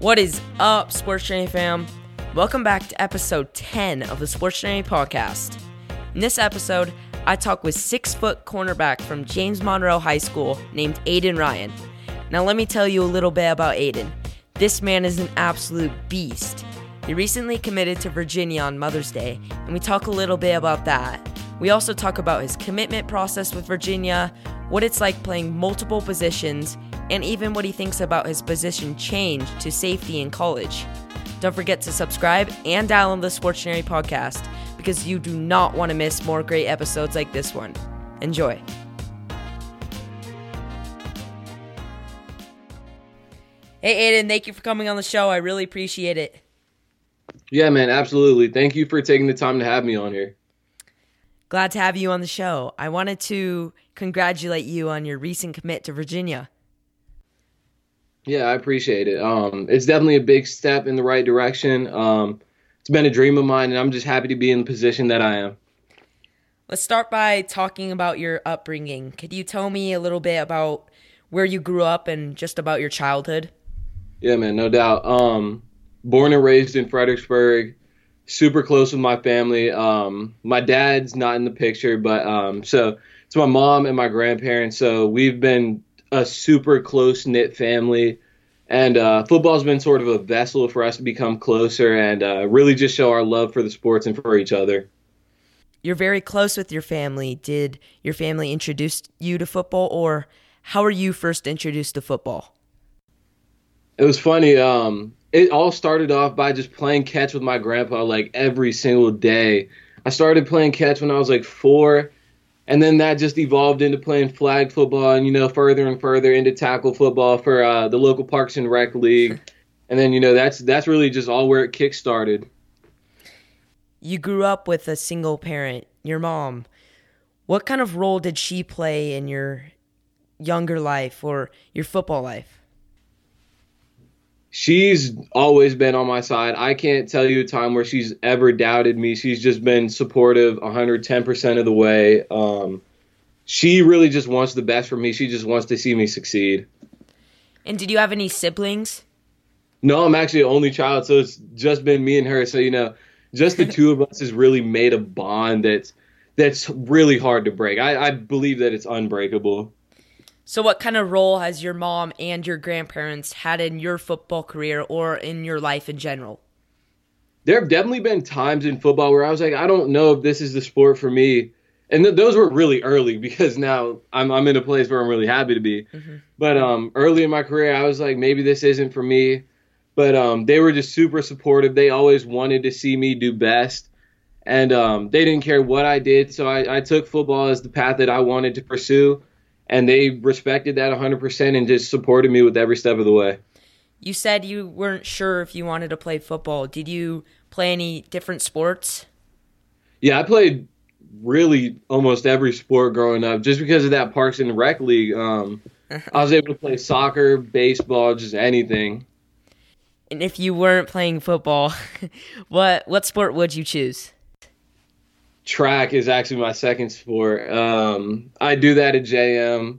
What is up, Sports Journey fam? Welcome back to episode 10 of the Sports Journey podcast. In this episode, I talk with six foot cornerback from James Monroe High School named Aiden Ryan. Now, let me tell you a little bit about Aiden. This man is an absolute beast. He recently committed to Virginia on Mother's Day, and we talk a little bit about that. We also talk about his commitment process with Virginia, what it's like playing multiple positions, and even what he thinks about his position change to safety in college. Don't forget to subscribe and download the Sports Journey podcast because you do not want to miss more great episodes like this one. Enjoy. Hey, Aiden, thank you for coming on the show. I really appreciate it. Yeah, man, absolutely. Thank you for taking the time to have me on here. Glad to have you on the show. I wanted to congratulate you on your recent commit to Virginia. Yeah, I appreciate it. Um, it's definitely a big step in the right direction. Um, it's been a dream of mine, and I'm just happy to be in the position that I am. Let's start by talking about your upbringing. Could you tell me a little bit about where you grew up and just about your childhood? Yeah, man, no doubt. Um, born and raised in Fredericksburg, super close with my family. Um, my dad's not in the picture, but um, so it's my mom and my grandparents. So we've been a super close knit family. And uh, football's been sort of a vessel for us to become closer and uh, really just show our love for the sports and for each other. You're very close with your family. Did your family introduce you to football, or how were you first introduced to football? It was funny. Um, it all started off by just playing catch with my grandpa like every single day. I started playing catch when I was like four, and then that just evolved into playing flag football, and you know, further and further into tackle football for uh, the local Parks and Rec League, and then you know that's that's really just all where it kick started. You grew up with a single parent, your mom. What kind of role did she play in your younger life or your football life? She's always been on my side. I can't tell you a time where she's ever doubted me. She's just been supportive 110% of the way. Um, she really just wants the best for me. She just wants to see me succeed. And did you have any siblings? No, I'm actually the only child, so it's just been me and her. So you know, just the two of us has really made a bond that's that's really hard to break. I, I believe that it's unbreakable. So, what kind of role has your mom and your grandparents had in your football career or in your life in general? There have definitely been times in football where I was like, I don't know if this is the sport for me. And th- those were really early because now I'm, I'm in a place where I'm really happy to be. Mm-hmm. But um, early in my career, I was like, maybe this isn't for me. But um, they were just super supportive. They always wanted to see me do best. And um, they didn't care what I did. So I, I took football as the path that I wanted to pursue and they respected that 100% and just supported me with every step of the way. You said you weren't sure if you wanted to play football. Did you play any different sports? Yeah, I played really almost every sport growing up just because of that Parks and Rec League. Um, I was able to play soccer, baseball, just anything. And if you weren't playing football, what what sport would you choose? Track is actually my second sport. Um, I do that at JM,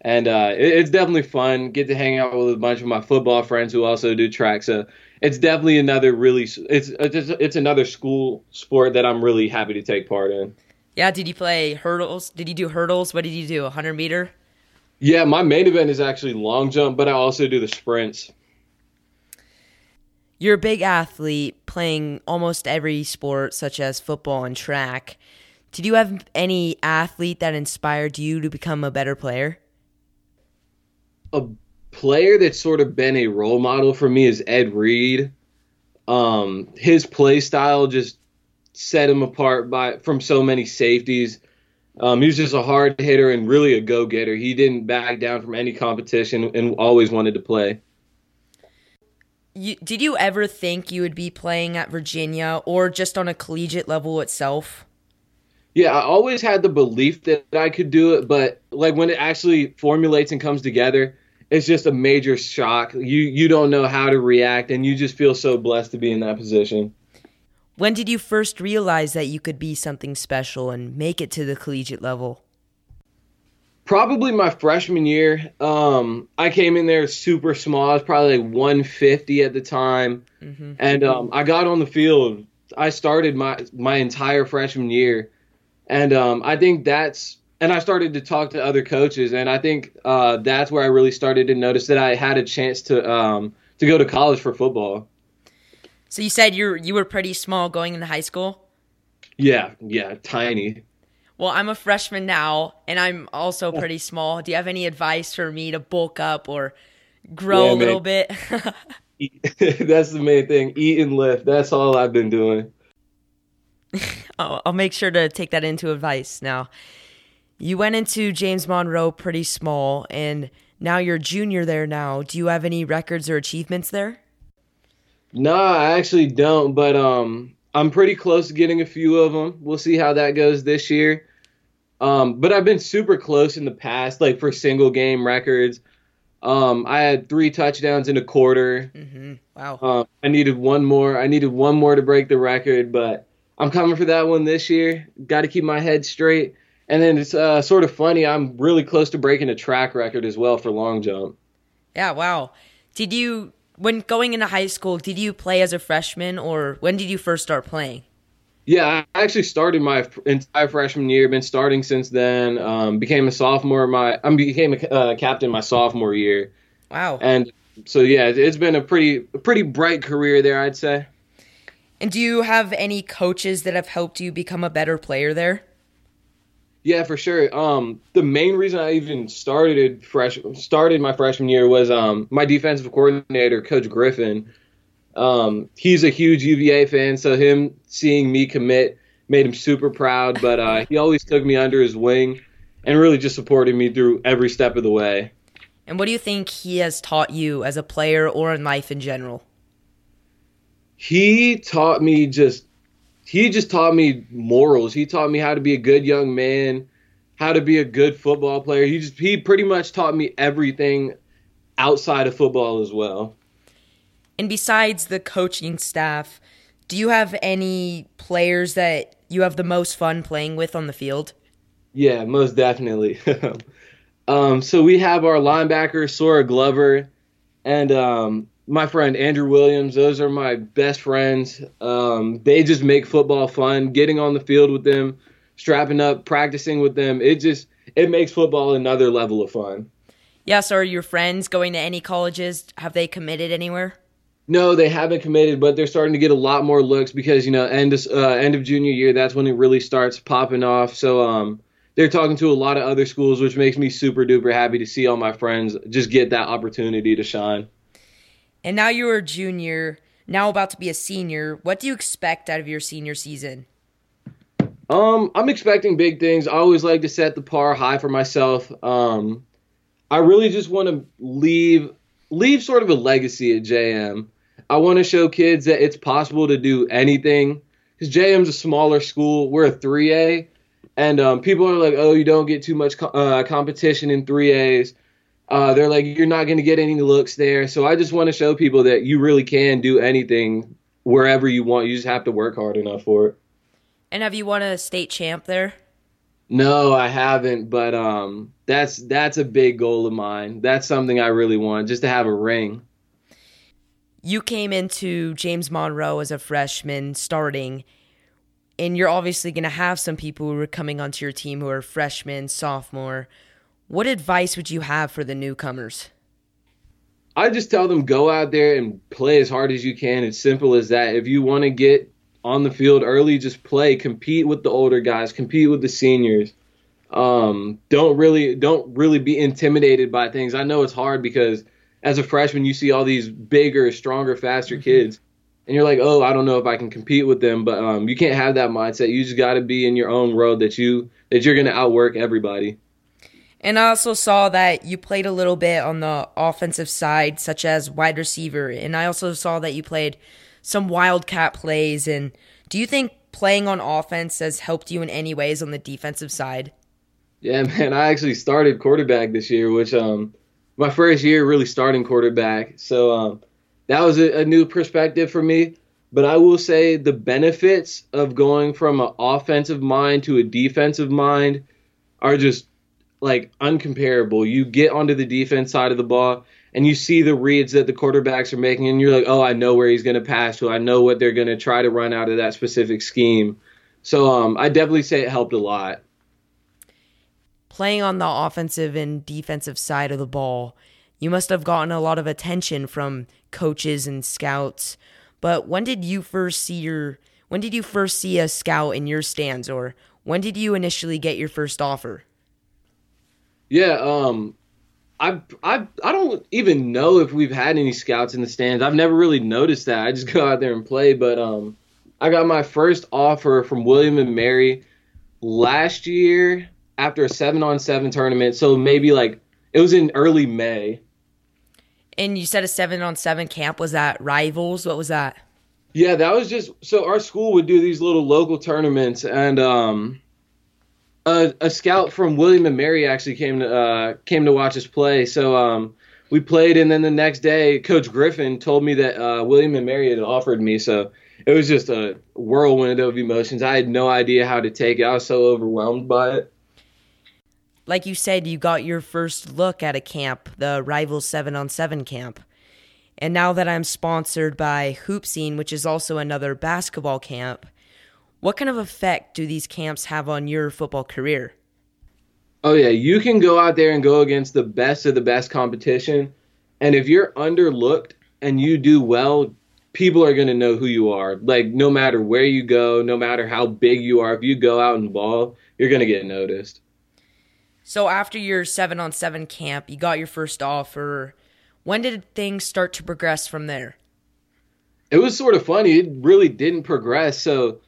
and uh, it, it's definitely fun. Get to hang out with a bunch of my football friends who also do track. So it's definitely another really it's it's it's another school sport that I'm really happy to take part in. Yeah, did you play hurdles? Did you do hurdles? What did you do? 100 meter? Yeah, my main event is actually long jump, but I also do the sprints you're a big athlete playing almost every sport, such as football and track. Did you have any athlete that inspired you to become a better player? A player that's sort of been a role model for me is Ed Reed. Um, his play style just set him apart by from so many safeties. Um, he was just a hard hitter and really a go getter. He didn't back down from any competition and always wanted to play you, did you ever think you would be playing at Virginia or just on a collegiate level itself? Yeah, I always had the belief that I could do it, but like when it actually formulates and comes together, it's just a major shock. You you don't know how to react and you just feel so blessed to be in that position. When did you first realize that you could be something special and make it to the collegiate level? Probably my freshman year. Um, I came in there super small. I was probably like 150 at the time, mm-hmm. and um, I got on the field. I started my my entire freshman year, and um, I think that's and I started to talk to other coaches, and I think uh, that's where I really started to notice that I had a chance to um, to go to college for football. So you said you you were pretty small going into high school. Yeah, yeah, tiny. Well, I'm a freshman now, and I'm also pretty small. Do you have any advice for me to bulk up or grow yeah, a little bit? That's the main thing. Eat and lift. That's all I've been doing. I'll, I'll make sure to take that into advice. Now, you went into James Monroe pretty small, and now you're junior there. Now, do you have any records or achievements there? No, I actually don't. But um, I'm pretty close to getting a few of them. We'll see how that goes this year. Um, but I've been super close in the past, like for single game records. Um, I had three touchdowns in a quarter. Mm-hmm. Wow. Um, I needed one more. I needed one more to break the record, but I'm coming for that one this year. Got to keep my head straight. And then it's uh, sort of funny. I'm really close to breaking a track record as well for long jump. Yeah. Wow. Did you, when going into high school, did you play as a freshman, or when did you first start playing? Yeah, I actually started my entire freshman year. Been starting since then. Um, became a sophomore. My I became a uh, captain my sophomore year. Wow. And so yeah, it's been a pretty pretty bright career there, I'd say. And do you have any coaches that have helped you become a better player there? Yeah, for sure. Um, the main reason I even started fresh started my freshman year was um, my defensive coordinator, Coach Griffin um, he's a huge UVA fan, so him seeing me commit made him super proud. But uh, he always took me under his wing and really just supported me through every step of the way. And what do you think he has taught you as a player or in life in general? He taught me just he just taught me morals. He taught me how to be a good young man, how to be a good football player. He just he pretty much taught me everything outside of football as well. And besides the coaching staff, do you have any players that you have the most fun playing with on the field? Yeah, most definitely. um, so we have our linebacker, Sora Glover, and um, my friend Andrew Williams. Those are my best friends. Um, they just make football fun. Getting on the field with them, strapping up, practicing with them, it just it makes football another level of fun. Yeah, so are your friends going to any colleges? Have they committed anywhere? No, they haven't committed, but they're starting to get a lot more looks because you know end of, uh, end of junior year that's when it really starts popping off. So um, they're talking to a lot of other schools, which makes me super duper happy to see all my friends just get that opportunity to shine. And now you're a junior, now about to be a senior. What do you expect out of your senior season? Um, I'm expecting big things. I always like to set the par high for myself. Um, I really just want to leave leave sort of a legacy at JM. I want to show kids that it's possible to do anything. Because JM's a smaller school. We're a 3A. And um, people are like, oh, you don't get too much co- uh, competition in 3As. Uh, they're like, you're not going to get any looks there. So I just want to show people that you really can do anything wherever you want. You just have to work hard enough for it. And have you won a state champ there? No, I haven't, but um, that's that's a big goal of mine. That's something I really want, just to have a ring. You came into James Monroe as a freshman, starting, and you're obviously going to have some people who are coming onto your team who are freshmen, sophomore. What advice would you have for the newcomers? I just tell them go out there and play as hard as you can. It's simple as that. If you want to get on the field early, just play, compete with the older guys, compete with the seniors. Um, don't really don't really be intimidated by things. I know it's hard because as a freshman you see all these bigger, stronger, faster mm-hmm. kids, and you're like, oh, I don't know if I can compete with them. But um, you can't have that mindset. You just got to be in your own road that you that you're gonna outwork everybody. And I also saw that you played a little bit on the offensive side, such as wide receiver. And I also saw that you played some wildcat plays. And do you think playing on offense has helped you in any ways on the defensive side? Yeah, man, I actually started quarterback this year, which um my first year really starting quarterback. So um that was a, a new perspective for me. But I will say the benefits of going from an offensive mind to a defensive mind are just like uncomparable. You get onto the defense side of the ball and you see the reads that the quarterbacks are making, and you're like, oh, I know where he's going to pass to. I know what they're going to try to run out of that specific scheme. So um, I definitely say it helped a lot. Playing on the offensive and defensive side of the ball, you must have gotten a lot of attention from coaches and scouts. But when did you first see your when did you first see a scout in your stands or when did you initially get your first offer? Yeah, um, I I I don't even know if we've had any scouts in the stands. I've never really noticed that. I just go out there and play. But um, I got my first offer from William and Mary last year after a seven on seven tournament. So maybe like it was in early May. And you said a seven on seven camp was that rivals? What was that? Yeah, that was just so our school would do these little local tournaments, and um, a, a scout from William and Mary actually came to uh, came to watch us play. So um, we played, and then the next day, Coach Griffin told me that uh, William and Mary had offered me. So it was just a whirlwind of emotions. I had no idea how to take it. I was so overwhelmed by it. Like you said, you got your first look at a camp, the Rival Seven on Seven camp. And now that I'm sponsored by Hoop Scene, which is also another basketball camp, what kind of effect do these camps have on your football career? Oh yeah, you can go out there and go against the best of the best competition, and if you're underlooked and you do well, people are going to know who you are. Like no matter where you go, no matter how big you are, if you go out and ball, you're going to get noticed. So after your 7 on 7 camp, you got your first offer. When did things start to progress from there? It was sort of funny. It really didn't progress. So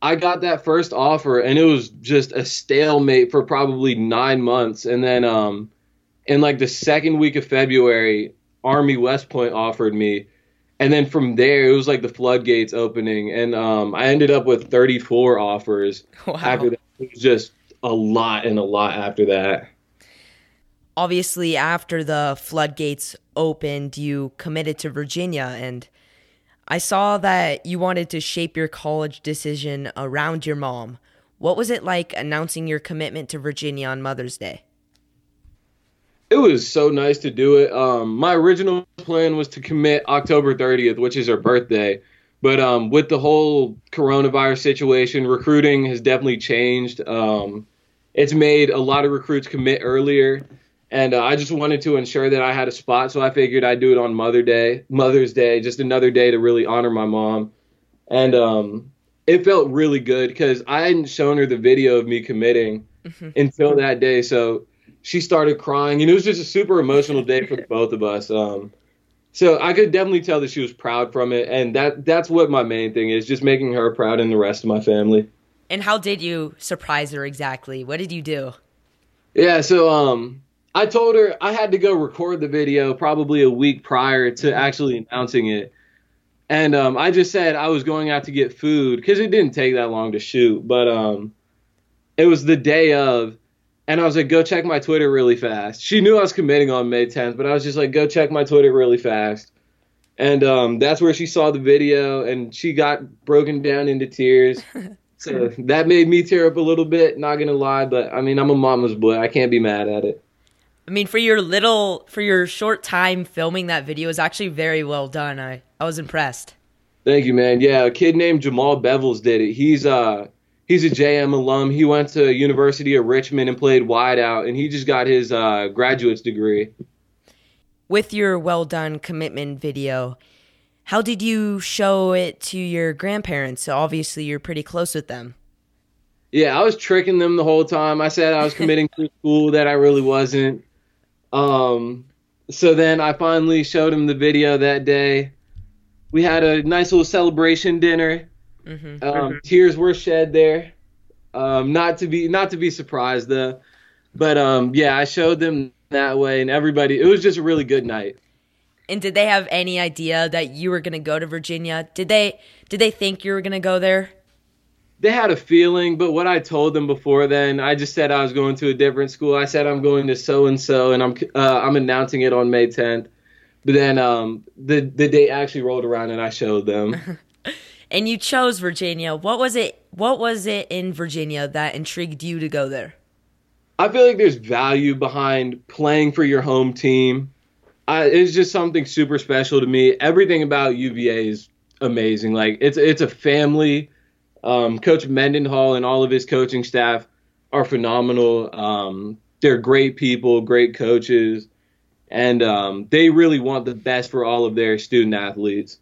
I got that first offer and it was just a stalemate for probably nine months. And then um, in like the second week of February, Army West Point offered me. And then from there, it was like the floodgates opening. And um, I ended up with 34 offers wow. after that. It was just a lot and a lot after that. Obviously, after the floodgates opened, you committed to Virginia and I saw that you wanted to shape your college decision around your mom. What was it like announcing your commitment to Virginia on Mother's Day? It was so nice to do it. Um, my original plan was to commit October 30th, which is her birthday. But um, with the whole coronavirus situation, recruiting has definitely changed. Um, it's made a lot of recruits commit earlier and uh, I just wanted to ensure that I had a spot, so I figured I'd do it on Mother Day, Mother's Day, just another day to really honor my mom. And um, it felt really good because I hadn't shown her the video of me committing mm-hmm. until that day, so she started crying, and it was just a super emotional day for both of us. Um, so I could definitely tell that she was proud from it, and that that's what my main thing is, just making her proud and the rest of my family. And how did you surprise her exactly? What did you do? Yeah, so um I told her I had to go record the video probably a week prior to actually announcing it. And um, I just said I was going out to get food because it didn't take that long to shoot. But um, it was the day of, and I was like, go check my Twitter really fast. She knew I was committing on May 10th, but I was just like, go check my Twitter really fast. And um, that's where she saw the video and she got broken down into tears. so that made me tear up a little bit, not going to lie. But I mean, I'm a mama's boy. I can't be mad at it. I mean, for your little, for your short time filming that video is actually very well done. I, I was impressed. Thank you, man. Yeah, a kid named Jamal Bevels did it. He's uh he's a JM alum. He went to University of Richmond and played wideout, and he just got his uh, graduate's degree. With your well done commitment video, how did you show it to your grandparents? So Obviously, you're pretty close with them. Yeah, I was tricking them the whole time. I said I was committing to school that I really wasn't. Um, so then I finally showed him the video that day. We had a nice little celebration dinner. Mm-hmm. Um, mm-hmm. Tears were shed there. Um, not to be not to be surprised though, but um, yeah, I showed them that way, and everybody. It was just a really good night. And did they have any idea that you were gonna go to Virginia? Did they did they think you were gonna go there? They had a feeling, but what I told them before then, I just said I was going to a different school. I said I'm going to so and so, and I'm uh, I'm announcing it on May 10th. But then um, the the date actually rolled around, and I showed them. and you chose Virginia. What was it? What was it in Virginia that intrigued you to go there? I feel like there's value behind playing for your home team. I, it's just something super special to me. Everything about UVA is amazing. Like it's it's a family. Um, Coach Mendenhall and all of his coaching staff are phenomenal. Um, they're great people, great coaches, and um, they really want the best for all of their student athletes.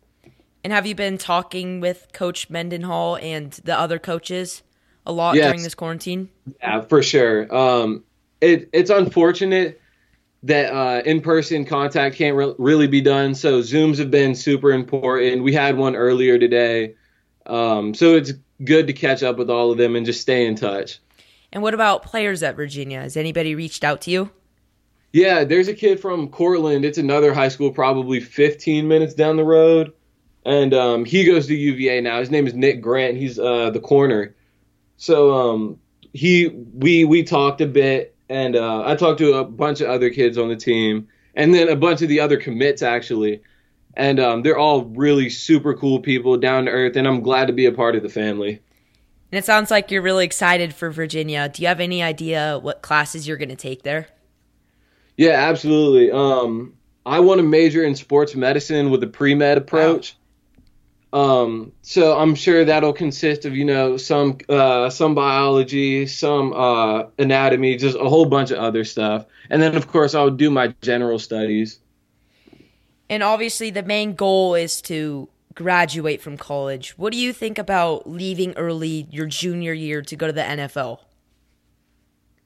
And have you been talking with Coach Mendenhall and the other coaches a lot yes. during this quarantine? Yeah, for sure. Um, it, it's unfortunate that uh, in-person contact can't re- really be done. So Zooms have been super important. We had one earlier today, um, so it's good to catch up with all of them and just stay in touch. And what about players at Virginia? Has anybody reached out to you? Yeah, there's a kid from Courtland. It's another high school, probably 15 minutes down the road, and um, he goes to UVA now. His name is Nick Grant. He's uh, the corner. So um, he we we talked a bit, and uh, I talked to a bunch of other kids on the team, and then a bunch of the other commits actually, and um, they're all really super cool people, down to earth, and I'm glad to be a part of the family. And it sounds like you're really excited for Virginia. Do you have any idea what classes you're going to take there? Yeah, absolutely. Um, I want to major in sports medicine with a pre med approach. Wow. Um, so I'm sure that'll consist of you know some uh, some biology, some uh, anatomy, just a whole bunch of other stuff, and then of course I'll do my general studies. And obviously, the main goal is to graduate from college. What do you think about leaving early your junior year to go to the NFL?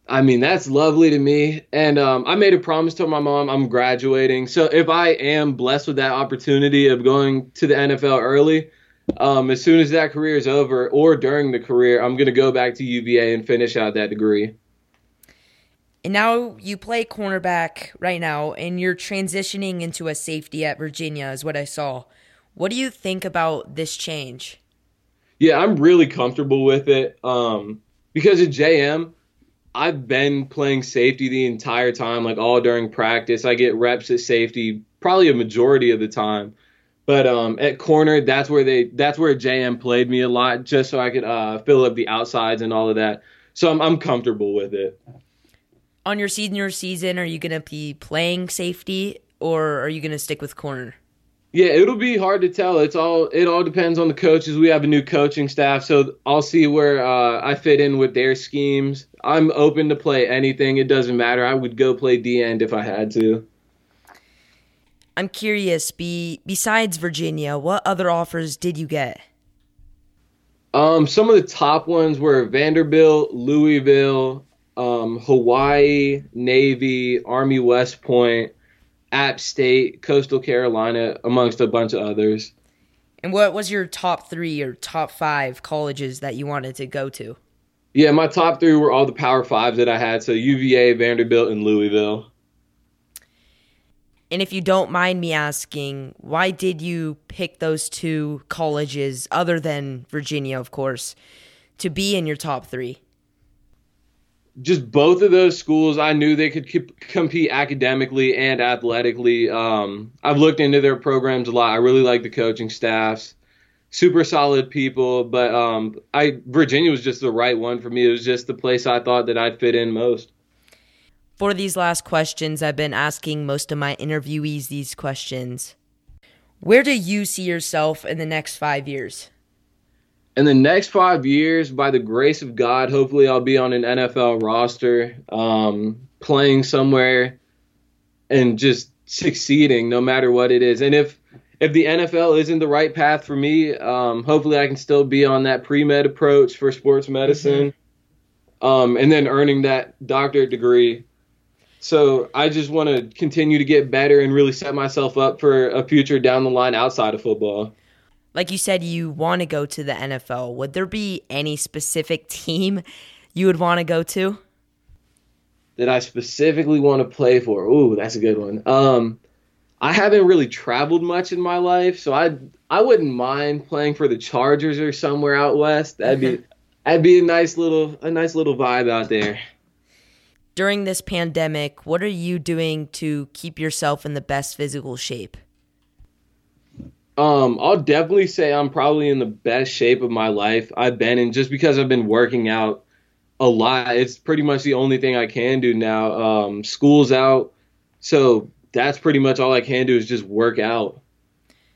I mean, that's lovely to me. And um, I made a promise to my mom I'm graduating. So if I am blessed with that opportunity of going to the NFL early, um, as soon as that career is over or during the career, I'm going to go back to UVA and finish out that degree. And now you play cornerback right now, and you're transitioning into a safety at Virginia, is what I saw. What do you think about this change? Yeah, I'm really comfortable with it um, because at JM, I've been playing safety the entire time, like all during practice. I get reps at safety probably a majority of the time. But um, at corner, that's where they that's where JM played me a lot, just so I could uh, fill up the outsides and all of that. So I'm I'm comfortable with it. On your senior season, are you going to be playing safety or are you going to stick with corner? Yeah, it'll be hard to tell. It's all it all depends on the coaches. We have a new coaching staff, so I'll see where uh, I fit in with their schemes. I'm open to play anything. It doesn't matter. I would go play D end if I had to. I'm curious. Be besides Virginia, what other offers did you get? Um, some of the top ones were Vanderbilt, Louisville, um, Hawaii, Navy, Army West Point. App State, Coastal Carolina, amongst a bunch of others. And what was your top three or top five colleges that you wanted to go to? Yeah, my top three were all the Power Fives that I had. So UVA, Vanderbilt, and Louisville. And if you don't mind me asking, why did you pick those two colleges, other than Virginia, of course, to be in your top three? Just both of those schools, I knew they could compete academically and athletically. Um, I've looked into their programs a lot. I really like the coaching staffs, super solid people. But um, I Virginia was just the right one for me. It was just the place I thought that I'd fit in most. For these last questions, I've been asking most of my interviewees these questions. Where do you see yourself in the next five years? In the next five years, by the grace of God, hopefully I'll be on an NFL roster, um, playing somewhere, and just succeeding no matter what it is. And if if the NFL isn't the right path for me, um, hopefully I can still be on that pre med approach for sports medicine, mm-hmm. um, and then earning that doctorate degree. So I just want to continue to get better and really set myself up for a future down the line outside of football like you said, you want to go to the NFL. Would there be any specific team you would want to go to? That I specifically want to play for? Ooh, that's a good one. Um, I haven't really traveled much in my life, so I I wouldn't mind playing for the Chargers or somewhere out west. That'd be that'd be a nice little a nice little vibe out there. During this pandemic, what are you doing to keep yourself in the best physical shape? Um, I'll definitely say I'm probably in the best shape of my life I've been in just because I've been working out a lot. It's pretty much the only thing I can do now. Um, school's out, so that's pretty much all I can do is just work out.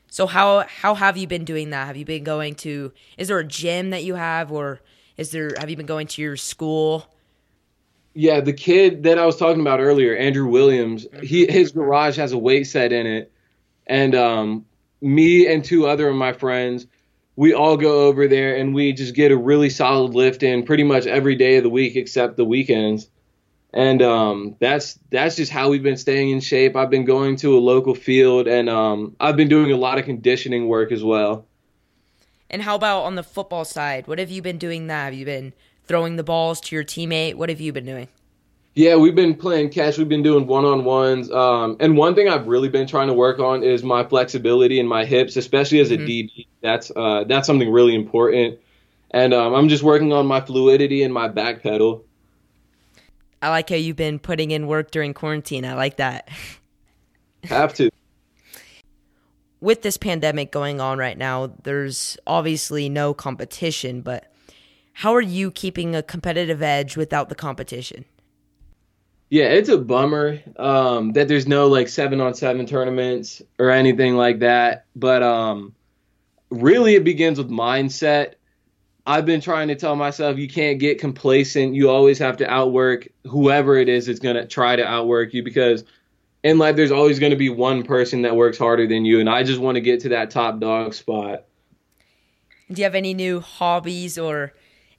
So how how have you been doing that? Have you been going to? Is there a gym that you have, or is there? Have you been going to your school? Yeah, the kid that I was talking about earlier, Andrew Williams, mm-hmm. he his garage has a weight set in it, and um, me and two other of my friends, we all go over there and we just get a really solid lift in pretty much every day of the week except the weekends. And um, that's that's just how we've been staying in shape. I've been going to a local field and um, I've been doing a lot of conditioning work as well. And how about on the football side? What have you been doing that? Have you been throwing the balls to your teammate? What have you been doing? Yeah, we've been playing catch. We've been doing one on ones. Um, and one thing I've really been trying to work on is my flexibility in my hips, especially as a mm-hmm. DB. That's uh, that's something really important. And um, I'm just working on my fluidity and my back pedal. I like how you've been putting in work during quarantine. I like that. Have to. With this pandemic going on right now, there's obviously no competition, but how are you keeping a competitive edge without the competition? Yeah, it's a bummer um, that there's no like seven on seven tournaments or anything like that. But um, really, it begins with mindset. I've been trying to tell myself you can't get complacent. You always have to outwork whoever it is that's going to try to outwork you because in life, there's always going to be one person that works harder than you. And I just want to get to that top dog spot. Do you have any new hobbies or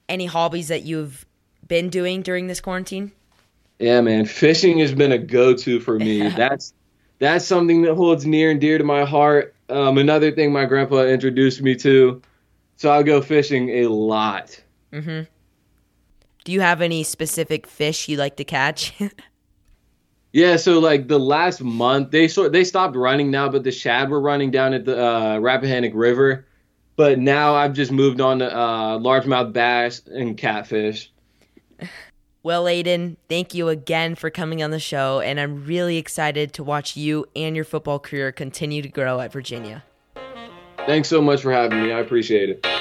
any hobbies that you've been doing during this quarantine? Yeah, man, fishing has been a go-to for me. that's that's something that holds near and dear to my heart. Um, another thing my grandpa introduced me to, so I go fishing a lot. Mm-hmm. Do you have any specific fish you like to catch? yeah, so like the last month they sort they stopped running now, but the shad were running down at the uh, Rappahannock River. But now I've just moved on to uh, largemouth bass and catfish. Well, Aiden, thank you again for coming on the show, and I'm really excited to watch you and your football career continue to grow at Virginia. Thanks so much for having me. I appreciate it.